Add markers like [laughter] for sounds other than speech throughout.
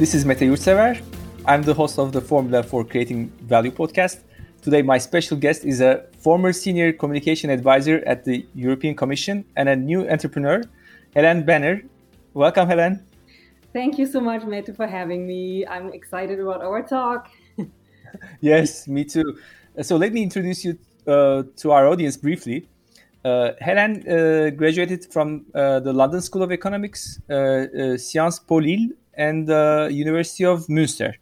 This is Mete Yurtsever. I'm the host of the Formula for Creating Value podcast. Today, my special guest is a former senior communication advisor at the European Commission and a new entrepreneur, Helen Banner. Welcome, Helen. Thank you so much, Mete, for having me. I'm excited about our talk. [laughs] yes, me too. So, let me introduce you uh, to our audience briefly. Uh, Helen uh, graduated from uh, the London School of Economics, uh, uh, Sciences Po Lille, and the University of Münster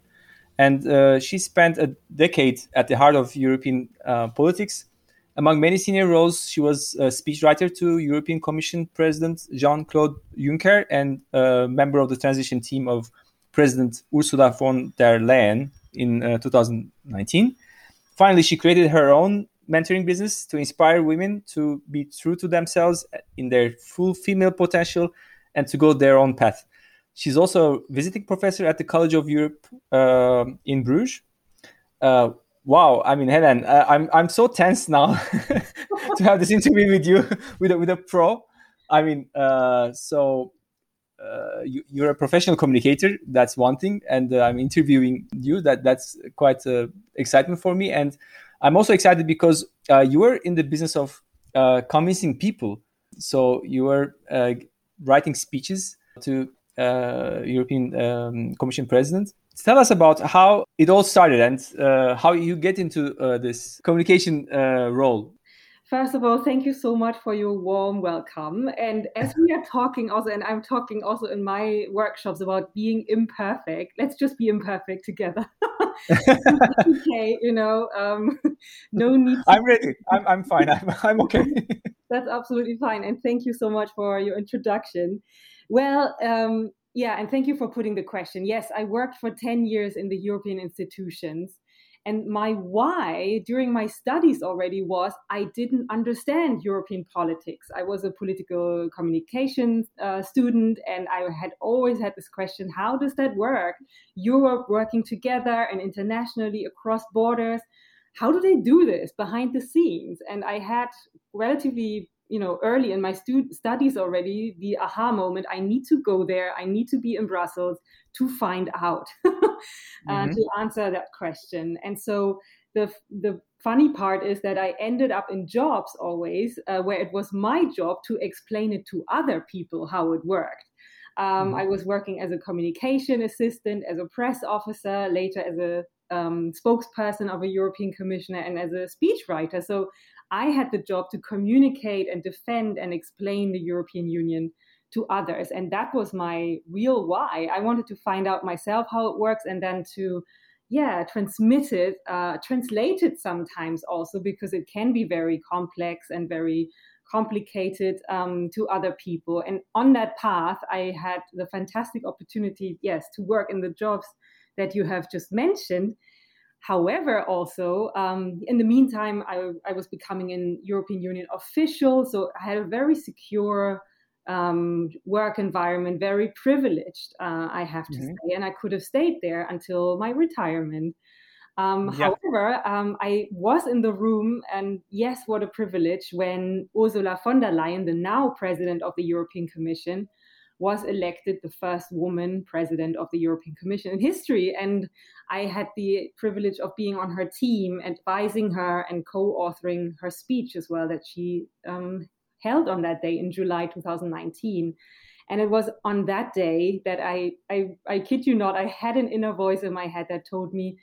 and uh, she spent a decade at the heart of European uh, politics. Among many senior roles, she was a speechwriter to European Commission President Jean-Claude Juncker and a member of the transition team of President Ursula von der Leyen in uh, 2019. Finally, she created her own mentoring business to inspire women to be true to themselves in their full female potential and to go their own path. She's also a visiting professor at the College of Europe uh, in Bruges. Uh, wow, I mean, Helen, uh, I'm I'm so tense now [laughs] to have this interview with you with a, with a pro. I mean, uh, so uh, you, are a professional communicator. That's one thing, and uh, I'm interviewing you. That that's quite excitement for me, and I'm also excited because you were in the business of convincing people. So you were writing speeches to uh, European um, Commission president. Tell us about how it all started and uh, how you get into uh, this communication role. First of all, thank you so much for your warm welcome. And as we are talking also, and I'm talking also in my workshops about being imperfect, let's just be imperfect together. [laughs] okay, you know, um, [laughs] no need. To- I'm ready. I'm, I'm fine. I'm, I'm okay. [laughs] That's absolutely fine. And thank you so much for your introduction. Well, um, yeah, and thank you for putting the question. Yes, I worked for 10 years in the European institutions. And my why during my studies already was I didn't understand European politics. I was a political communication uh, student, and I had always had this question how does that work? Europe working together and internationally across borders. How do they do this behind the scenes? And I had relatively you know early in my stu- studies already the aha moment i need to go there i need to be in brussels to find out [laughs] uh, mm-hmm. to answer that question and so the the funny part is that i ended up in jobs always uh, where it was my job to explain it to other people how it worked um, mm-hmm. I was working as a communication assistant, as a press officer, later as a um, spokesperson of a European commissioner, and as a speechwriter. So I had the job to communicate and defend and explain the European Union to others. And that was my real why. I wanted to find out myself how it works and then to, yeah, transmit it, uh, translate it sometimes also because it can be very complex and very complicated um, to other people. And on that path, I had the fantastic opportunity, yes, to work in the jobs that you have just mentioned However, also um, in the meantime, I, I, was becoming an European Union official, so I had a very secure um, work environment, very privileged, uh, I have to mm-hmm. say, and I could have stayed there until my retirement. Um, yeah. However, um, I was in the room, and yes, what a privilege when Ursula von der Leyen, the now president of the European Commission, was elected the first woman president of the European Commission in history. And I had the privilege of being on her team, advising her and co authoring her speech as well that she um, held on that day in July 2019. And it was on that day that I, I, I kid you not, I had an inner voice in my head that told me,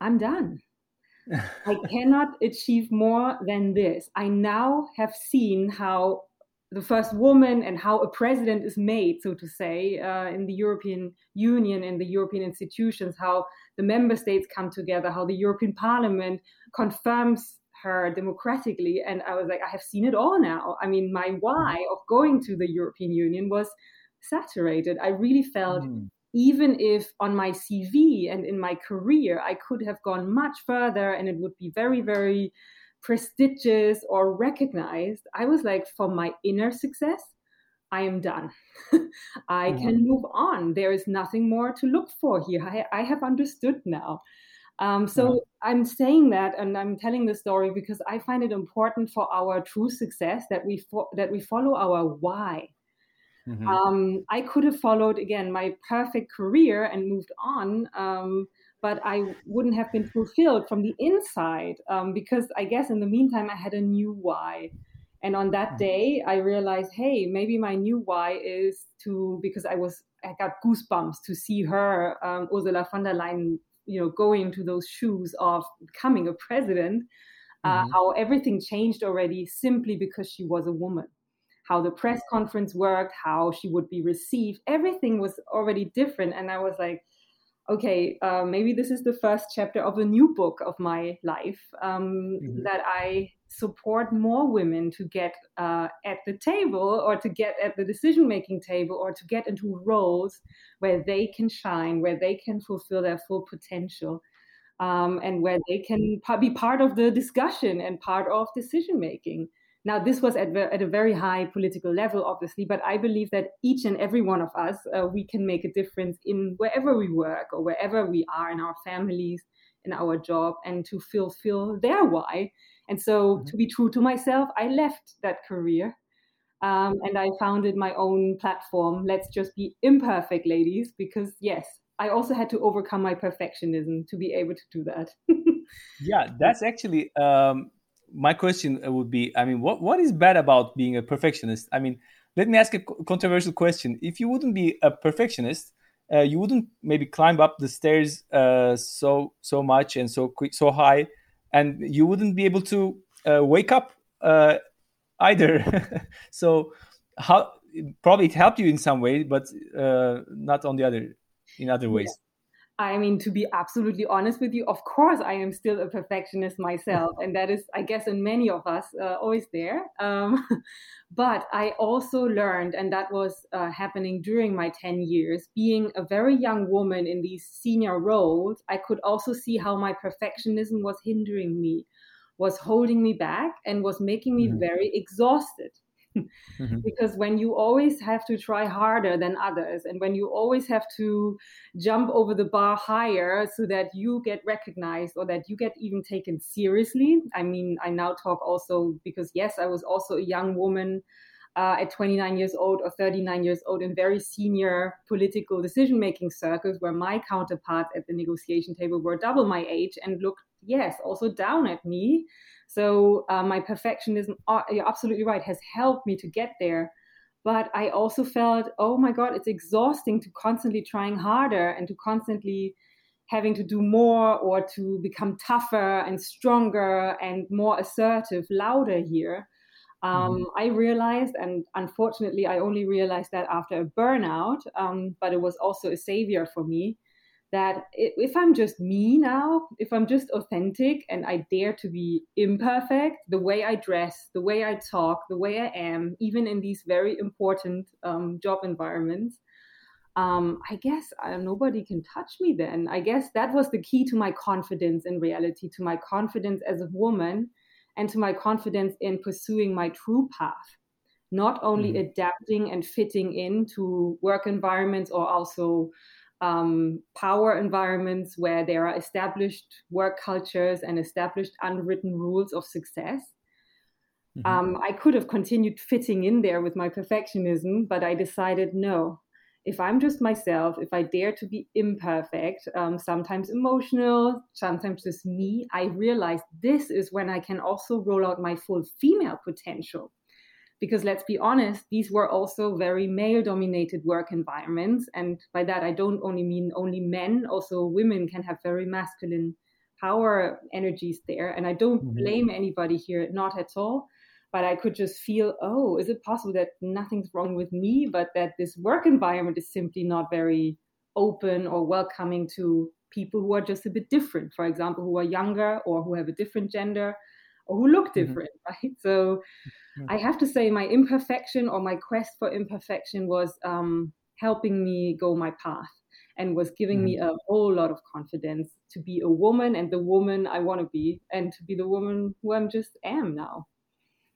I'm done. [laughs] I cannot achieve more than this. I now have seen how the first woman and how a president is made, so to say, uh, in the European Union and the European institutions, how the member states come together, how the European Parliament confirms her democratically. And I was like, I have seen it all now. I mean, my why mm. of going to the European Union was saturated. I really felt. Mm. Even if on my CV and in my career, I could have gone much further and it would be very, very prestigious or recognized. I was like, for my inner success, I am done. [laughs] I mm-hmm. can move on. There is nothing more to look for here. I, I have understood now. Um, so mm-hmm. I'm saying that, and I'm telling the story because I find it important for our true success that we fo- that we follow our why. Mm-hmm. Um, I could have followed again my perfect career and moved on, um, but I wouldn't have been fulfilled from the inside um, because I guess in the meantime I had a new why. And on that mm-hmm. day, I realized, hey, maybe my new why is to because I was I got goosebumps to see her, um, Ursula von der Leyen, you know, going into those shoes of becoming a president. Uh, mm-hmm. How everything changed already simply because she was a woman how the press conference worked, how she would be received. Everything was already different. And I was like, okay, uh, maybe this is the first chapter of a new book of my life um, mm-hmm. that I support more women to get uh, at the table or to get at the decision making table or to get into roles where they can shine, where they can fulfill their full potential. Um, and where they can be part of the discussion and part of decision making. Now, this was at, at, a very high political level, obviously, but I believe that each and every one of us, uh, we can make a difference in wherever we work or wherever we are in our families, in our job, and to fulfill their why. And so, mm-hmm. to be true to myself, I left that career um, and I founded my own platform. Let's just be imperfect, ladies, because yes, I also had to overcome my perfectionism to be able to do that. [laughs] yeah, that's actually um, my question would be i mean what, what is bad about being a perfectionist? I mean let me ask a controversial question. If you wouldn't be a perfectionist uh, you wouldn't maybe climb up the stairs uh, so so much and so quick so high and you wouldn't be able to uh, wake up uh, either. [laughs] So how probably it helped you in some way but uh, not on the other in other ways I mean, to be absolutely honest with you, of course, I am still a perfectionist myself. And that is, I guess, in many of us, uh, always there. Um, [laughs] but I also learned, and that was uh, happening during my 10 years, being a very young woman in these senior roles, I could also see how my perfectionism was hindering me, was holding me back, and was making me mm-hmm. very exhausted mm-hmm. because when you always have to try harder than others and when you always have to jump over the bar higher so that you get recognized or that you get even taken seriously i mean i now talk also because yes i was also a young woman uh, at 29 years old or 39 years old in very senior political decision making circles where my counterparts at the negotiation table were double my age and looked yes also down at me so uh, my perfectionism, uh, you're absolutely right, has helped me to get there. But I also felt, oh my God, it's exhausting to constantly trying harder and to constantly having to do more or to become tougher and stronger and more assertive, louder here. Um, mm-hmm. I realized, and unfortunately, I only realized that after a burnout, um, but it was also a savior for me that if I'm just me now, if I'm just authentic and I dare to be imperfect, the way I dress, the way I talk, the way I am, even in these very important um, job environments, um, I guess uh, nobody can touch me then. I guess that was the key to my confidence in reality, to my confidence as a woman, and to my confidence in pursuing my true path. Not only mm-hmm. adapting and fitting into work environments or also um, power environments where there are established work cultures and established unwritten rules of success. Mm-hmm. Um, I could have continued fitting in there with my perfectionism, but I decided no. If I'm just myself, if I dare to be imperfect, um, sometimes emotional, sometimes just me, I realized this is when I can also roll out my full female potential because let's be honest, these were also very male dominated work environments. And by that, I don't only mean only men, also women can have very masculine power energies there. And I don't mm-hmm. blame anybody here, not at all. But I could just feel, oh, is it possible that nothing's wrong with me, but that this work environment is simply not very open or welcoming to people who are just a bit different, for example, who are younger or who have a different gender or who look mm-hmm. different, mm-hmm. [laughs] right? So I have to say, my imperfection or my quest for imperfection was um, helping me go my path and was giving mm-hmm. me a whole lot of confidence to be a woman and the woman I want to be and to be the woman who I'm just am now.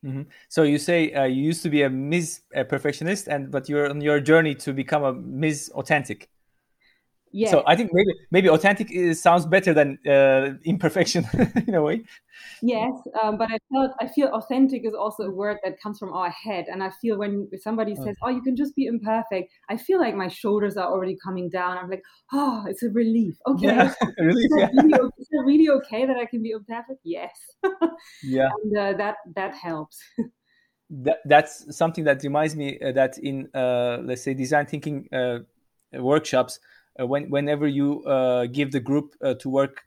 Mm-hmm. So you say uh, you used to be a Ms. Perfectionist, and but you're on your journey to become a Ms. Authentic. Yeah. So I think maybe maybe authentic is, sounds better than uh, imperfection [laughs] in a way. Yes, um, but I felt I feel authentic is also a word that comes from our head, and I feel when somebody says, "Oh, you can just be imperfect," I feel like my shoulders are already coming down. I'm like, "Oh, it's a relief." Okay, yeah, [laughs] relief. Is, yeah. really, is it really okay that I can be imperfect? Yes. yeah, [laughs] and uh, that that helps. that, that's something that reminds me uh, that in uh, let's say design thinking uh, workshops when whenever you uh, give the group uh, to work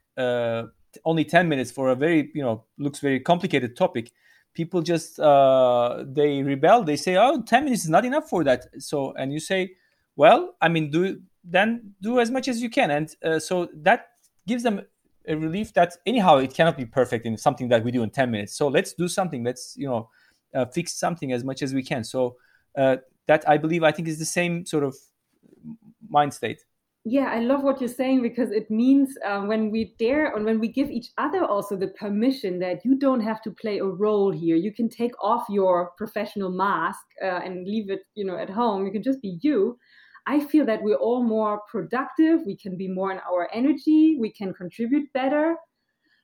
only 10 minutes for a very you know looks very complicated topic people just they rebel. They say oh 10 minutes is not enough for that. So and you say well i mean do then do as much as you can. And so that gives them a relief that anyhow it cannot be perfect in something that we do in 10 minutes. So let's do something. Let's you know uh, fix something as much as we can. So uh, that i believe i think is the same sort of mind state yeah i love what you're saying because it means uh, when we dare and when we give each other also the permission that you don't have to play a role here. You can take off your professional mask uh, and leave it you know at home. You can just be you. I feel that we're all more productive. We can be more in our energy. We can contribute better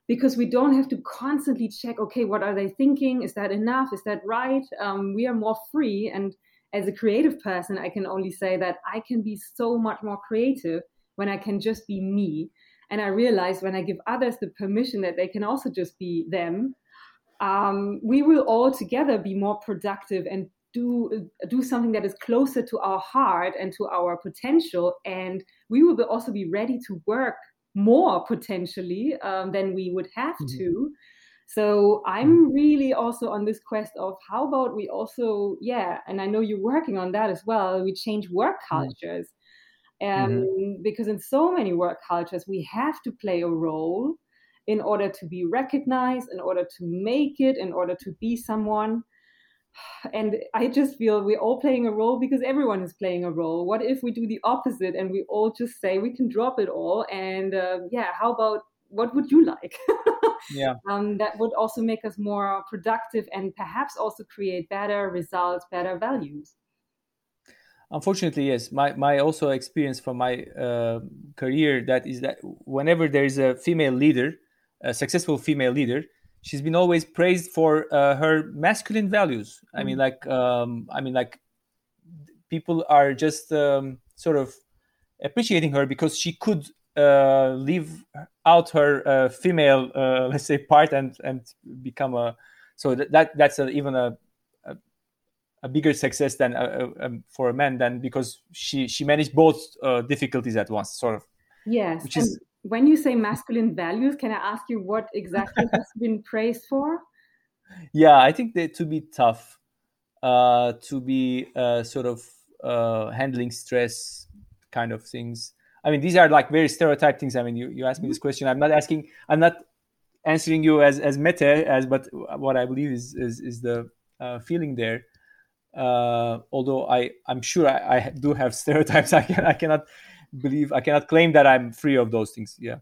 because we don't have to constantly check okay what are they thinking? Is that enough? Is that right? Um, we are more free and as a creative person, I can only say that I can be so much more creative when I can just be me. And I realize when I give others the permission that they can also just be them, um, we will all together be more productive and do do something that is closer to our heart and to our potential. And we will also be ready to work more potentially um, than we would have mm-hmm. to so I'm mm-hmm. really also on this quest of how about we also, yeah, and I know you're working on that as well. We change work mm-hmm. cultures. Um, mm-hmm. Because in so many work cultures, we have to play a role in order to be recognized, in order to make it, in order to be someone. [sighs] And I just feel we're all playing a role because everyone is playing a role. What if we do the opposite and we all just say we can drop it all? And uh, yeah, how about what would you like? [laughs] yeah. Um, that would also make us more productive and perhaps also create better results, better values. Unfortunately, yes. My my also experience from my uh, career that is that whenever there is a female leader, a successful female leader, she's been always praised for uh, her masculine values. Mm-hmm. I mean, mm. like um, I mean, like people are just um, sort of appreciating her because she could uh, leave out her uh, female, uh, [laughs] let's say, part and and become a. So that that that's a, even a, a, a bigger success than uh, uh, um, for a man than because she she managed both uh, difficulties at once, sort of. Yes. Which is, when you say masculine values, can I ask you what exactly has [laughs] been praised for? Yeah, I think that to be tough, to be sort of handling stress, kind of things I mean, these are like very stereotype things. I mean, you, you asked me this mm-hmm. question. I'm not asking, I'm not answering you as, as meta as, but what I believe is, is, is the uh, feeling there. Uh, although I, I'm sure I, I do have [laughs] stereotypes. I can, I cannot believe, I cannot claim that I'm free of those things. Yeah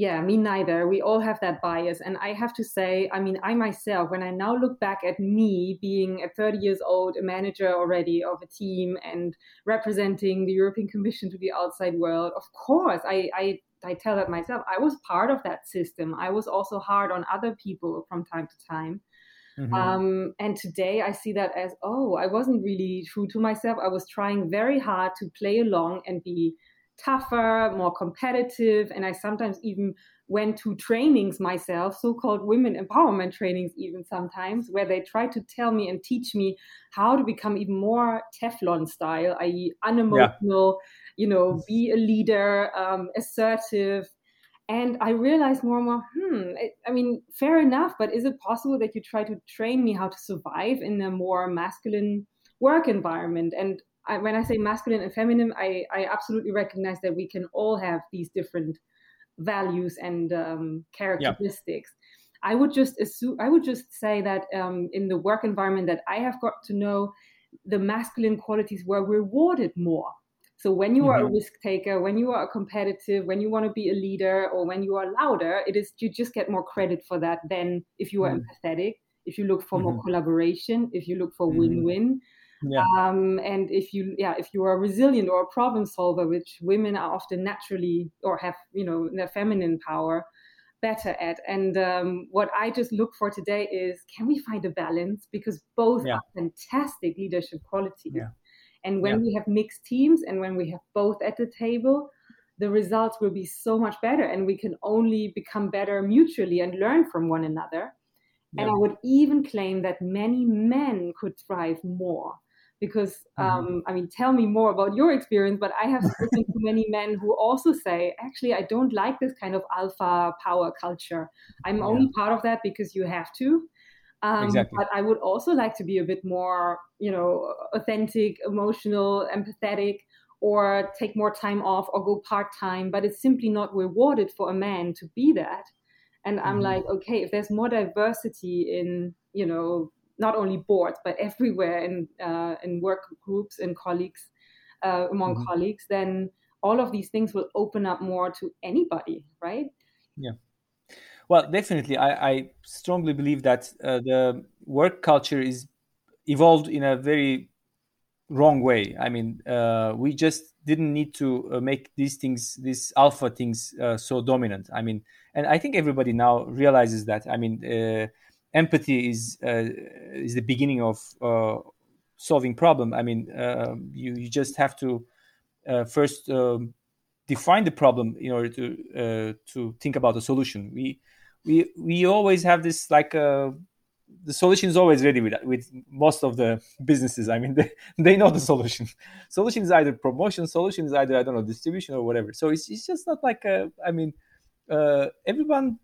yeah, me neither. We all have that bias. And I have to say, I mean, I myself, when I now look back at me being at 30 years old, a manager already of a team and representing the European Commission to the outside world, of course, I, I, I tell that myself. I was part of that system. I was also hard on other people from time to time. Mm-hmm. Um, and today I see that as, oh, I wasn't really true to myself. I was trying very hard to play along and be tougher, more competitive. And I sometimes even went to trainings myself, so called women empowerment trainings, even sometimes, where they try to tell me and teach me how to become even more Teflon style, i.e., unemotional, yeah. you know, be a leader, um, assertive. And I realized more and more, hmm, I mean, fair enough, but is it possible that you try to train me how to survive in a more masculine work environment? And I, when I say masculine and feminine, I, I absolutely recognize that we can all have these different values and um, characteristics. Yeah. I would just assume, I would just say that um, in the work environment that I have got to know, the masculine qualities were rewarded more. So when you are mm-hmm. a risk taker, when you are a competitive, when you want to be a leader, or when you are louder, it is you just get more credit for that than if you are mm-hmm. empathetic. If you look for mm-hmm. more collaboration, if you look for mm-hmm. win-win, Yeah. Um, and if you, yeah, if you are resilient or a problem solver, which women are often naturally or have, you know, their feminine power better at. And um, what I just look for today is, can we find a balance? Because both yeah. are fantastic leadership qualities. Yeah. And when yeah. we have mixed teams and when we have both at the table, the results will be so much better and we can only become better mutually and learn from one another. And I would even claim that many men could thrive more because, mm-hmm. um, I mean, tell me more about your experience, but I have spoken to many [laughs] men who also say, actually, I don't like this kind of alpha power culture. I'm yeah. only part of that because you have to. Um, exactly. But I would also like to be a bit more, you know, authentic, emotional, empathetic, or take more time off or go part time. But it's simply not rewarded for a man to be that. And I'm mm-hmm. like, okay, if there's more diversity in, you know, not only boards but everywhere in uh, in work groups and colleagues uh, among mm-hmm. colleagues, then all of these things will open up more to anybody, right? Yeah. Well, definitely, I, I strongly believe that uh, the work culture is evolved in a very wrong way. I mean, uh, we just didn't need to uh, make these things, these alpha things, uh, so dominant. I mean, and I think everybody now realizes that. I mean, uh, empathy is uh, is the beginning of solving problem. I mean, you you just have to first um, define the problem in order to to think about a solution. We we we always have this like uh, the solution is always ready with with most of the businesses. I mean, [laughs] they, they know the solution. Solution is either promotion, solution is either I don't know distribution or whatever. So it's it's just not like a, I mean, uh, everyone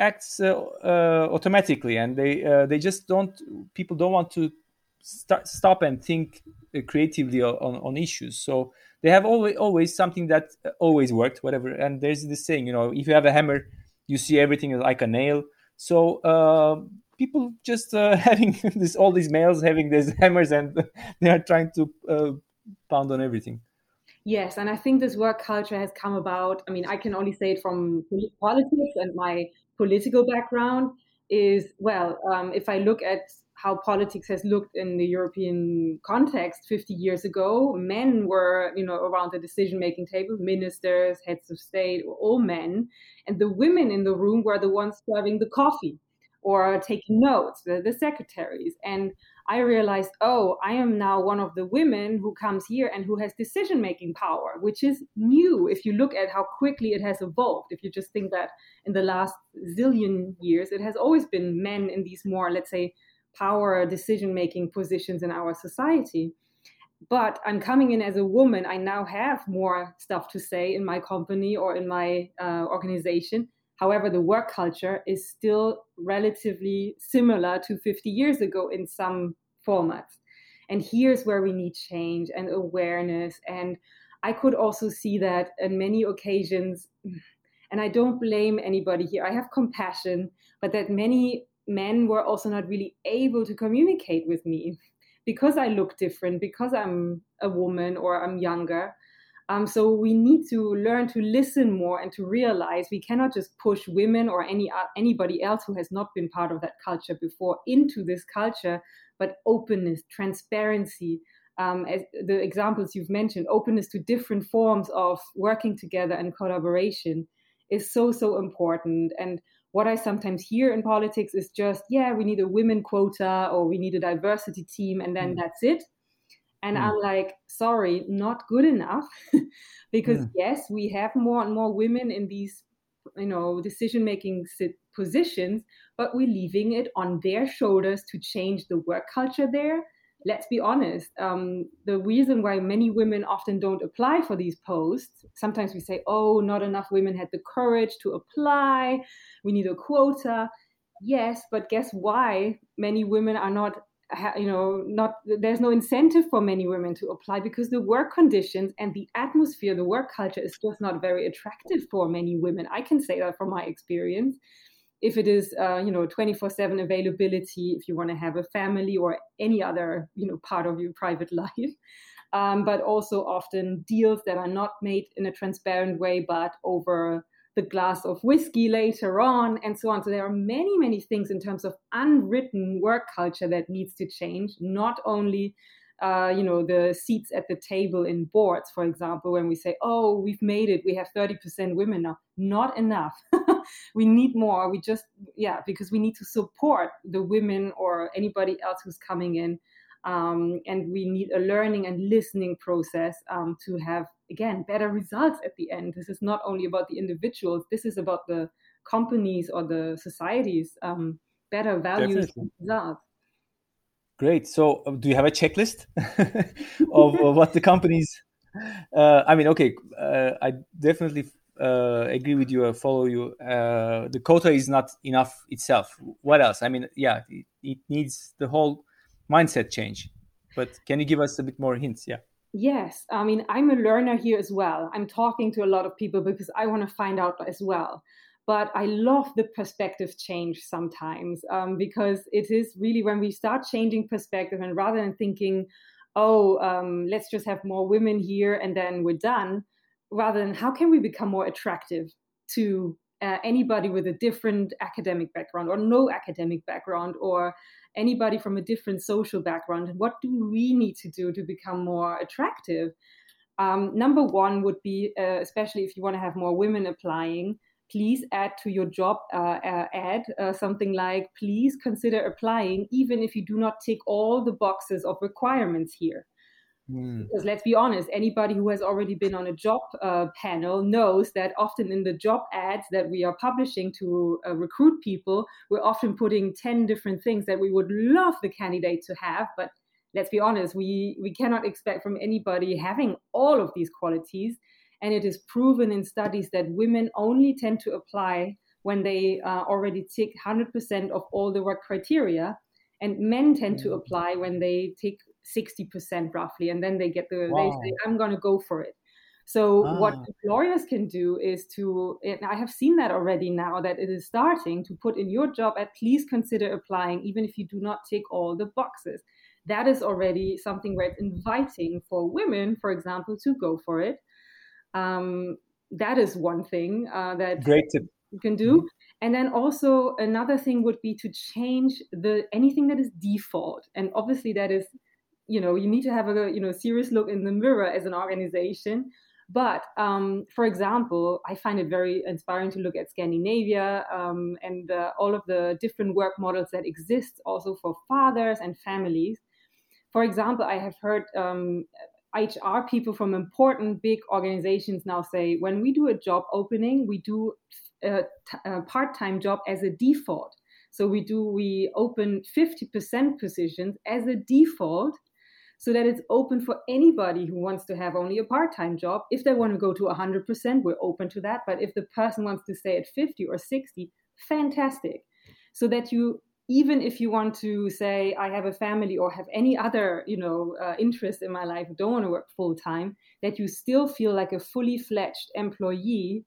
acts uh, uh, automatically, and they uh, they just don't. People don't want to start stop and think creatively on on issues. So they have always always something that always worked, whatever. And there's this saying, you know, if you have a hammer you see everything like a nail. So uh, people just uh, [laughs] having this all these males having these [laughs] hammers and [laughs] they are trying to uh, pound on everything. Yes, and I think this work culture has come about. I mean, I can only say it from politics and my political background. Is well, um, if I look at how politics has looked in the European context 50 years ago. Men were, you know, around the decision-making table, ministers, heads of state, all men, and the women in the room were the ones serving the coffee or taking notes, the, the secretaries. And I realized, oh, I am now one of the women who comes here and who has decision making power, which is new if you look at how quickly it has evolved. If you just think that in the last zillion years, it has always been men in these more, let's say, power decision making positions in our society. But I'm coming in as a woman. I now have more stuff to say in my company or in my uh, organization. However, the work culture is still relatively similar to 50 years ago in some formats. And here's where we need change and awareness. And I could also see that in many occasions, and I don't blame anybody here, I have compassion, but that many men were also not really able to communicate with me because I look different, because I'm a woman or I'm younger. Um, so we need to learn to listen more and to realize we cannot just push women or any uh, anybody else who has not been part of that culture before into this culture, but openness, transparency. Um, as the examples you've mentioned, openness to different forms of working together and collaboration is so so important. And what I sometimes hear in politics is just, yeah, we need a women quota or we need a diversity team, and then mm. that's it. And mm. I'm like, sorry, not good enough. [laughs] because yes, we have more and more women in these, you know, decision making positions, but we're leaving it on their shoulders to change the work culture there let's be honest, um, the reason why many women often don't apply for these posts, sometimes we say, oh, not enough women had the courage to apply, we need a quota. Yes, but guess why many women are not you know not there's no incentive for many women to apply because the work conditions and the atmosphere the work culture is just not very attractive for many women. I can say that from my experience. If it is uh, you know 24/7 availability if you want to have a family or any other you know part of your private [laughs] life um, but also often deals that are not made in a transparent way but over the glass of whiskey later on and so on so there are many many things in terms of unwritten work culture that needs to change not only uh, you know, the seats at the table in boards, for example, when we say, oh, we've made it, we have 30% women now. Not enough. [laughs] we need more. We just, yeah, because we need to support the women or anybody else who's coming in. Um, and we need a learning and listening process um, to have, again, better results at the end. This is not only about the individuals, this is about the companies or the societies, um, better values results. Great. So, uh, do you have a checklist [laughs] of uh, what the companies? Uh, I mean, okay, uh, I definitely uh, agree with you. I follow you. Uh, the quota is not enough itself. What else? I mean, yeah, it, it, needs the whole mindset change. But can you give us a bit more hints? Yeah. Yes, I mean, I'm a learner here as well. I'm talking to a lot of people because I want to find out as well but I love the perspective change sometimes um, because it is really when we start changing perspective and rather than thinking, oh, um, let's just have more women here and then we're done, rather than how can we become more attractive to uh, anybody with a different academic background or no academic background or anybody from a different social background what do we need to do to become more attractive um, number one would be uh, especially if you want to have more women applying please add to your job uh, uh, ad uh, something like, please consider applying, even if you do not tick all the boxes of requirements here. Mm. Because let's be honest, anybody who has already been on a job uh, panel knows that often in the job ads that we are publishing to uh, recruit people, we're often putting 10 different things that we would love the candidate to have. But let's be honest, we, we cannot expect from anybody having all of these qualities. And it is proven in studies that women only tend to apply when they uh, already tick 100% of all the work criteria. And men tend to mm. apply when they tick 60% roughly. And then they get the, wow. they say, I'm going to go for it. So ah. what employers can do is to, and I have seen that already now that it is starting to put in your job at least consider applying, even if you do not tick all the boxes. That is already something where it's inviting for women, for example, to go for it. Um, that is one thing uh, that great tip. you can do. Mm-hmm. And then also another thing would be to change the anything that is default. And obviously that is, you know, you need to have a you know serious look in the mirror as an organization. But um, for example, I find it very inspiring to look at Scandinavia um, and uh, all of the different work models that exist also for fathers and families. For example, I have heard um, HR people from important big organizations now say when we do a job opening, we do a, a part-time job as a default. So we do we open 50% positions as a default so that it's open for anybody who wants to have only a part-time job. If they want to go to 100%, we're open to that, but if the person wants to stay at 50 or 60, fantastic. So that you even if you want to say i have a family or have any other you know uh, interest in my life don't want to work full time that you still feel like a fully fledged employee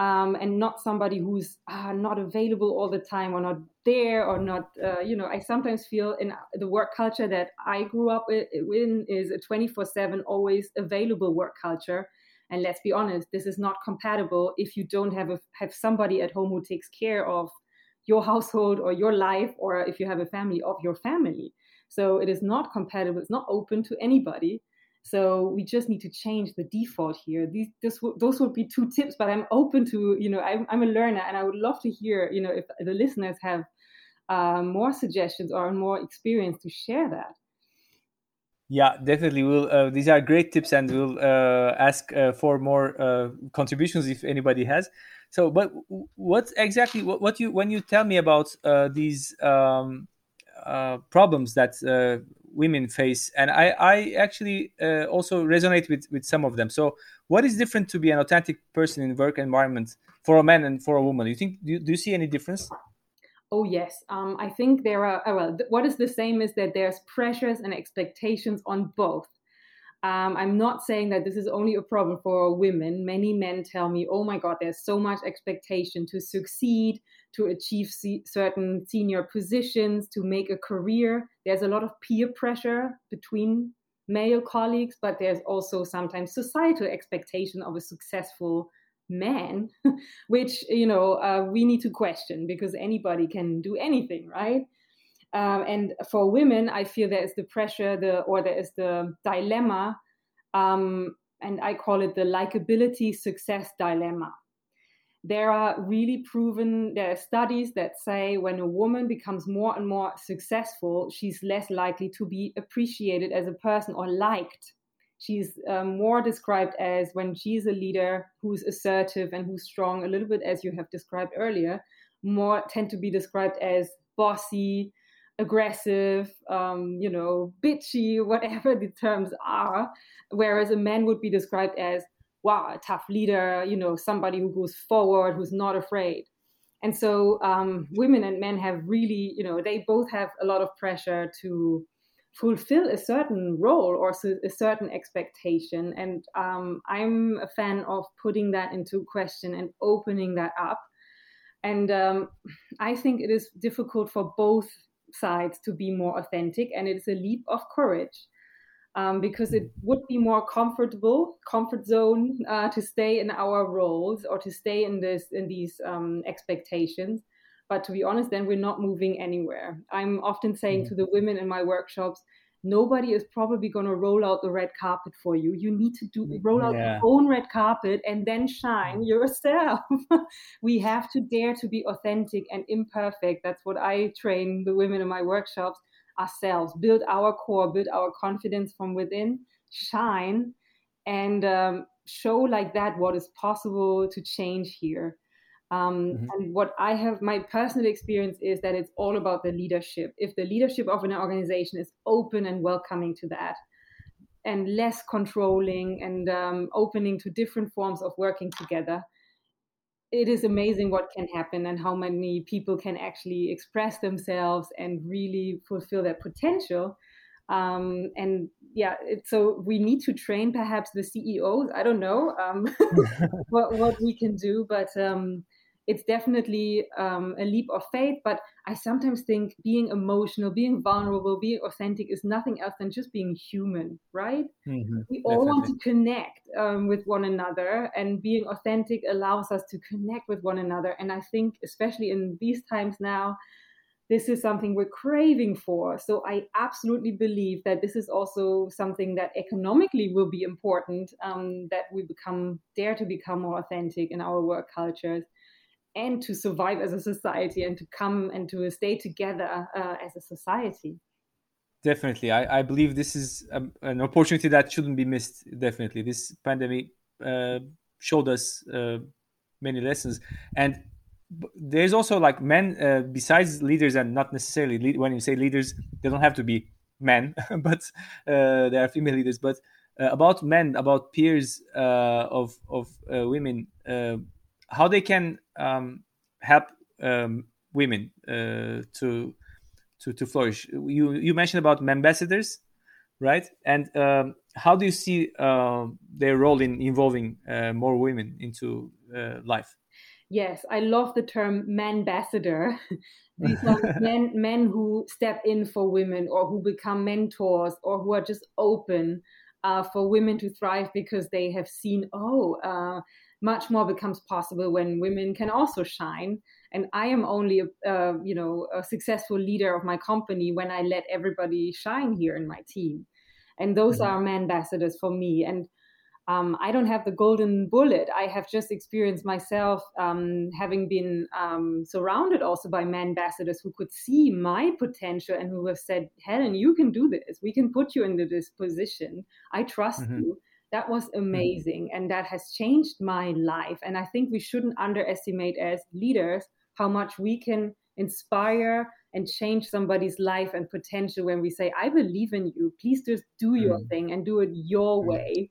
um, and not somebody who's uh, not available all the time or not there or not uh, you know i sometimes feel in the work culture that i grew up in is a 24-7 always available work culture and let's be honest this is not compatible if you don't have a, have somebody at home who takes care of your household or your life, or if you have a family, of your family. So it is not compatible, it's not open to anybody. So we just need to change the default here. These, this, those would be two tips, but I'm open to, you know, I'm, I'm a learner and I would love to hear, you know, if the listeners have uh, more suggestions or more experience to share that. Yeah, definitely. We'll. Uh, these are great tips, and we'll uh, ask uh, for more uh, contributions if anybody has. So, but what exactly what, what you when you tell me about uh, these um, uh, problems that women face, and I I actually also resonate with with some of them. So, what is different to be an authentic person in work environment for a man and for a woman? Do you think do do you see any difference? Oh, yes. Um, I think there are, uh, well, what is the same is that there's pressures and expectations on both. Um, I'm not saying that this is only a problem for women. Many men tell me, oh my God, there's so much expectation to succeed, to achieve c- certain senior positions, to make a career. There's a lot of peer pressure between male colleagues, but there's also sometimes societal expectation of a successful man, [laughs] which you know uh, we need to question because anybody can do anything, right? Um, and for women, I feel there is the pressure, the or there is the dilemma, um, and I call it the likability success dilemma. There are really proven there are studies that say when a woman becomes more and more successful, she's less likely to be appreciated as a person or liked. She's um, more described as when she's a leader who's assertive and who's strong, a little bit as you have described earlier, more tend to be described as bossy, aggressive, um, you know, bitchy, whatever [laughs] the terms are. Whereas a man would be described as, wow, a tough leader, you know, somebody who goes forward, who's not afraid. And so um, women and men have really, you know, they both have a lot of pressure to fulfill a certain role or a certain expectation. And um, I'm a fan of putting that into question and opening that up. And um, I think it is difficult for both sides to be more authentic and it's a leap of courage um, because it would be more comfortable comfort zone uh, to stay in our roles or to stay in this in these um, expectations. But to be honest then we're not moving anywhere. I'm often saying to the women in my workshops nobody is probably going to roll out the red carpet for you. You need to do roll out yeah. your own red carpet and then shine yourself. [laughs] we have to dare to be authentic and imperfect. That's what I train the women in my workshops ourselves. Build our core, build our confidence from within, shine, and um, show like that what is possible to change here. Um, mm-hmm. And what I have, my personal experience is that it's all about the leadership. If the leadership of an organization is open and welcoming to that, and less controlling and um, opening to different forms of working together, it is amazing what can happen and how many people can actually express themselves and really fulfill their potential. Um, and yeah, it, so we need to train perhaps the CEOs. I don't know um, [laughs] what what we can do, but um, it's definitely um, a leap of faith. But I sometimes think being emotional, being vulnerable, being authentic is nothing else than just being human, right? Mm-hmm, we all definitely. want to connect um, with one another, and being authentic allows us to connect with one another. And I think, especially in these times now, this is something we're craving for. So I absolutely believe that this is also something that economically will be important. Um, that we become dare to become more authentic in our work cultures and to survive as a society and to come and to stay together uh, as a society. Definitely. I, I believe this is a, an opportunity that shouldn't be missed definitely. This pandemic uh, showed us uh, many lessons. And there's also like men uh, besides leaders and not necessarily lead, when you say leaders they don't have to be men [laughs] but uh, there are female leaders. But uh, about men about peers of of women how they can um, help um, women uh, to to to flourish. You you mentioned about ambassadors, right? And um, how do you see uh, their role in involving uh, more women into uh, life? Yes, I love the term ambassador. [laughs] These are [laughs] men men who step in for women or who become mentors or who are just open uh, for women to thrive because they have seen oh uh, much more becomes possible when women can also shine and i am only a, uh, you know a successful leader of my company when i let everybody shine here in my team and those mm-hmm. are men ambassadors for me and um, I don't have the golden bullet. I have just experienced myself um, having been um, surrounded also by men ambassadors who could see my potential and who have said, Helen, you can do this. We can put you into this position. I trust mm-hmm. you that was mm-hmm. amazing and that has changed my life and i think we shouldn't underestimate as leaders how much we can inspire and change somebody's life and potential when we say i believe in you please just do your mm. thing and do it your mm. way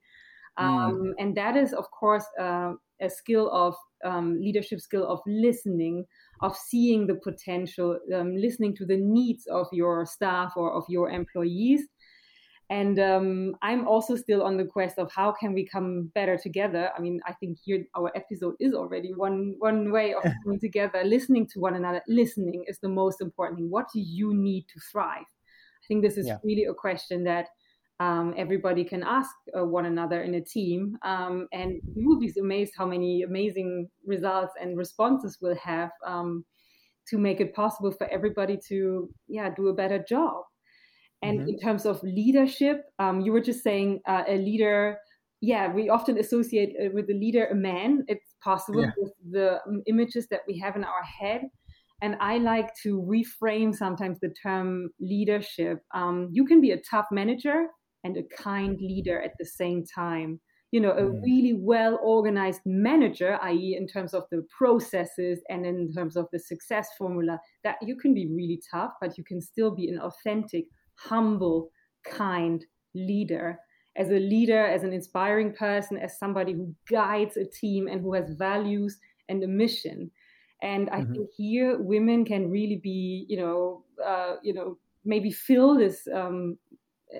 mm. um, and that is of course uh, a skill of um, leadership skill of listening of seeing the potential um, listening to the needs of your staff or of your employees and um, i'm also still on the quest of how can we come better together. I mean i think here our episode is already one one way of coming together. Listening to one another listening is the most important thing. What do you need to thrive? I think this is yeah. really a question that um, everybody can ask uh, one another in a team. Um, and you will be amazed how many amazing results and responses we'll have um, to make it possible for everybody to yeah do a better job and mm-hmm. in terms of leadership um, you were just saying uh, a leader yeah we often associate uh, with the leader a man it's possible yeah. with the um, images that we have in our head and i like to reframe sometimes the term leadership um, you can be a tough manager and a kind leader at the same time you know a mm. really well organized manager i.e in terms of the processes and in terms of the success formula that you can be really tough but you can still be an authentic humble kind leader as a leader as an inspiring person as somebody who guides a team and who has values and a mission and i mm-hmm. think here women can really be you know uh, you know maybe fill this um,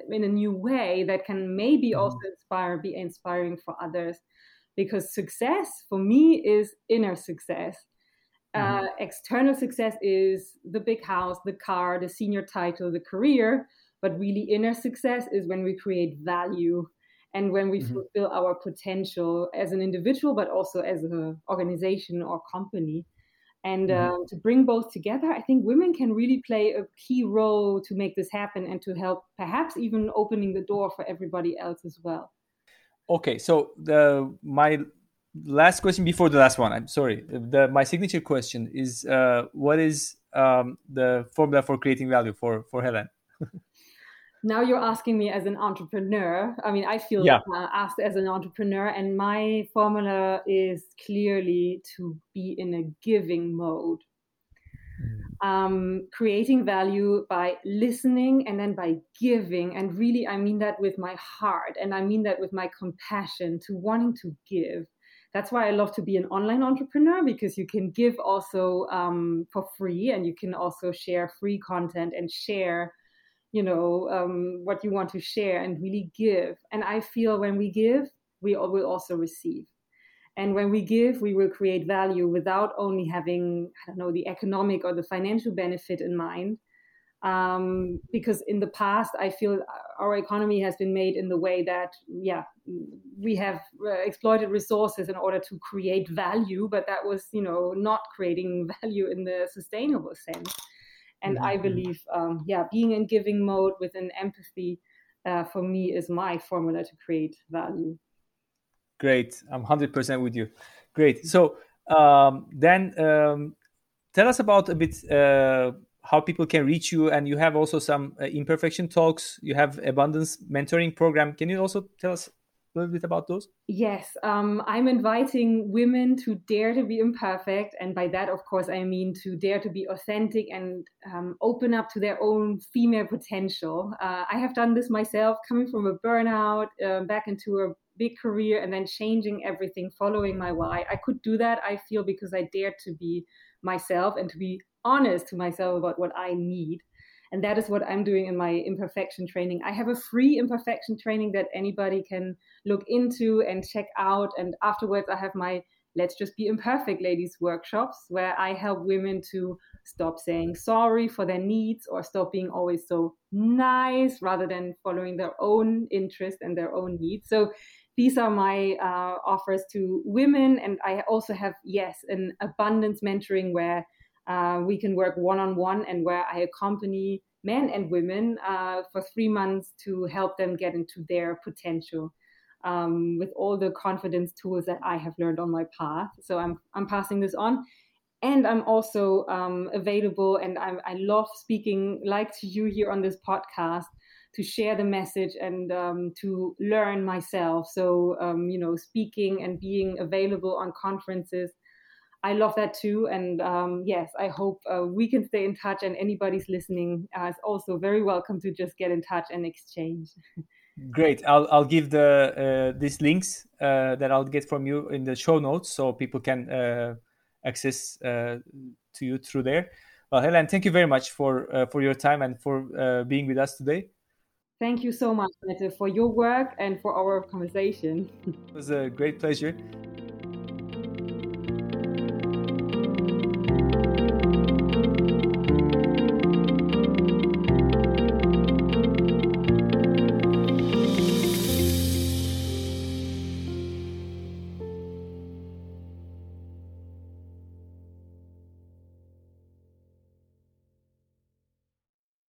in a new way that can maybe mm-hmm. also inspire be inspiring for others because success for me is inner success mm-hmm. uh, external success is the big house the car the senior title the career but really inner success is when we create value and when we mm-hmm. fulfill our potential as an individual but also as an organization or company and mm-hmm. um, to bring both together i think women can really play a key role to make this happen and to help perhaps even opening the door for everybody else as well okay so the my last question before the last one i'm sorry the my signature question is uh, what is um, the formula for creating value for for helen [laughs] now you're asking me as an entrepreneur. I mean, I feel yeah. uh, asked as an entrepreneur, and my formula is clearly to be in a giving mode. Mm. Um, creating value by listening and then by giving. And really, I mean that with my heart and I mean that with my compassion to wanting to give. That's why I love to be an online entrepreneur because you can give also um, for free and you can also share free content and share you know um, what you want to share and really give. And i feel when we give we will also receive. And when we give we will create value without only having i don't know the economic or the financial benefit in mind um, because in the past i feel our economy has been made in the way that yeah we have uh, exploited resources in order to create value but that was you know not creating [laughs] value in the sustainable sense and mm-hmm. I believe, um, yeah, being in giving mode with an empathy uh, for me is my formula to create value. Great. I'm 100% with you. Great. So um, then um, tell us about a bit uh, how people can reach you. And you have also some uh, imperfection talks. You have abundance mentoring program. Can you also tell us a little bit about those? Yes, um, I'm inviting women to dare to be imperfect. And by that, of course, I mean to dare to be authentic and um, open up to their own female potential. Uh, I have done this myself, coming from a burnout uh, back into a big career and then changing everything, following my why. I could do that, I feel, because I dared to be myself and to be honest to myself about what I need. And that is what I'm doing in my imperfection training. I have a free imperfection training that anybody can look into and check out. And afterwards, I have my Let's Just Be Imperfect Ladies workshops where I help women to stop saying sorry for their needs or stop being always so nice rather than following their own interest and their own needs. So these are my uh, offers to women. And I also have, yes, an abundance mentoring where uh, we can work one on one and where I accompany men and women uh, for three months to help them get into their potential um, with all the confidence tools that I have learned on my path. So I'm, I'm passing this on. And I'm also um, available, and I'm, I love speaking like to you here on this podcast to share the message and um, to learn myself. So, um, you know, speaking and being available on conferences I love that too. And um, yes, I hope uh, we can stay in touch. And anybody's listening uh, is also very welcome to just get in touch and exchange. Great. I'll I'll give the uh, these links uh, that I'll get from you in the show notes so people can uh, access uh, to you through there. Well, Helen, thank you very much for for your time and for being with us today. Thank you so much, Mette, for your work and for our conversation. it was a great pleasure.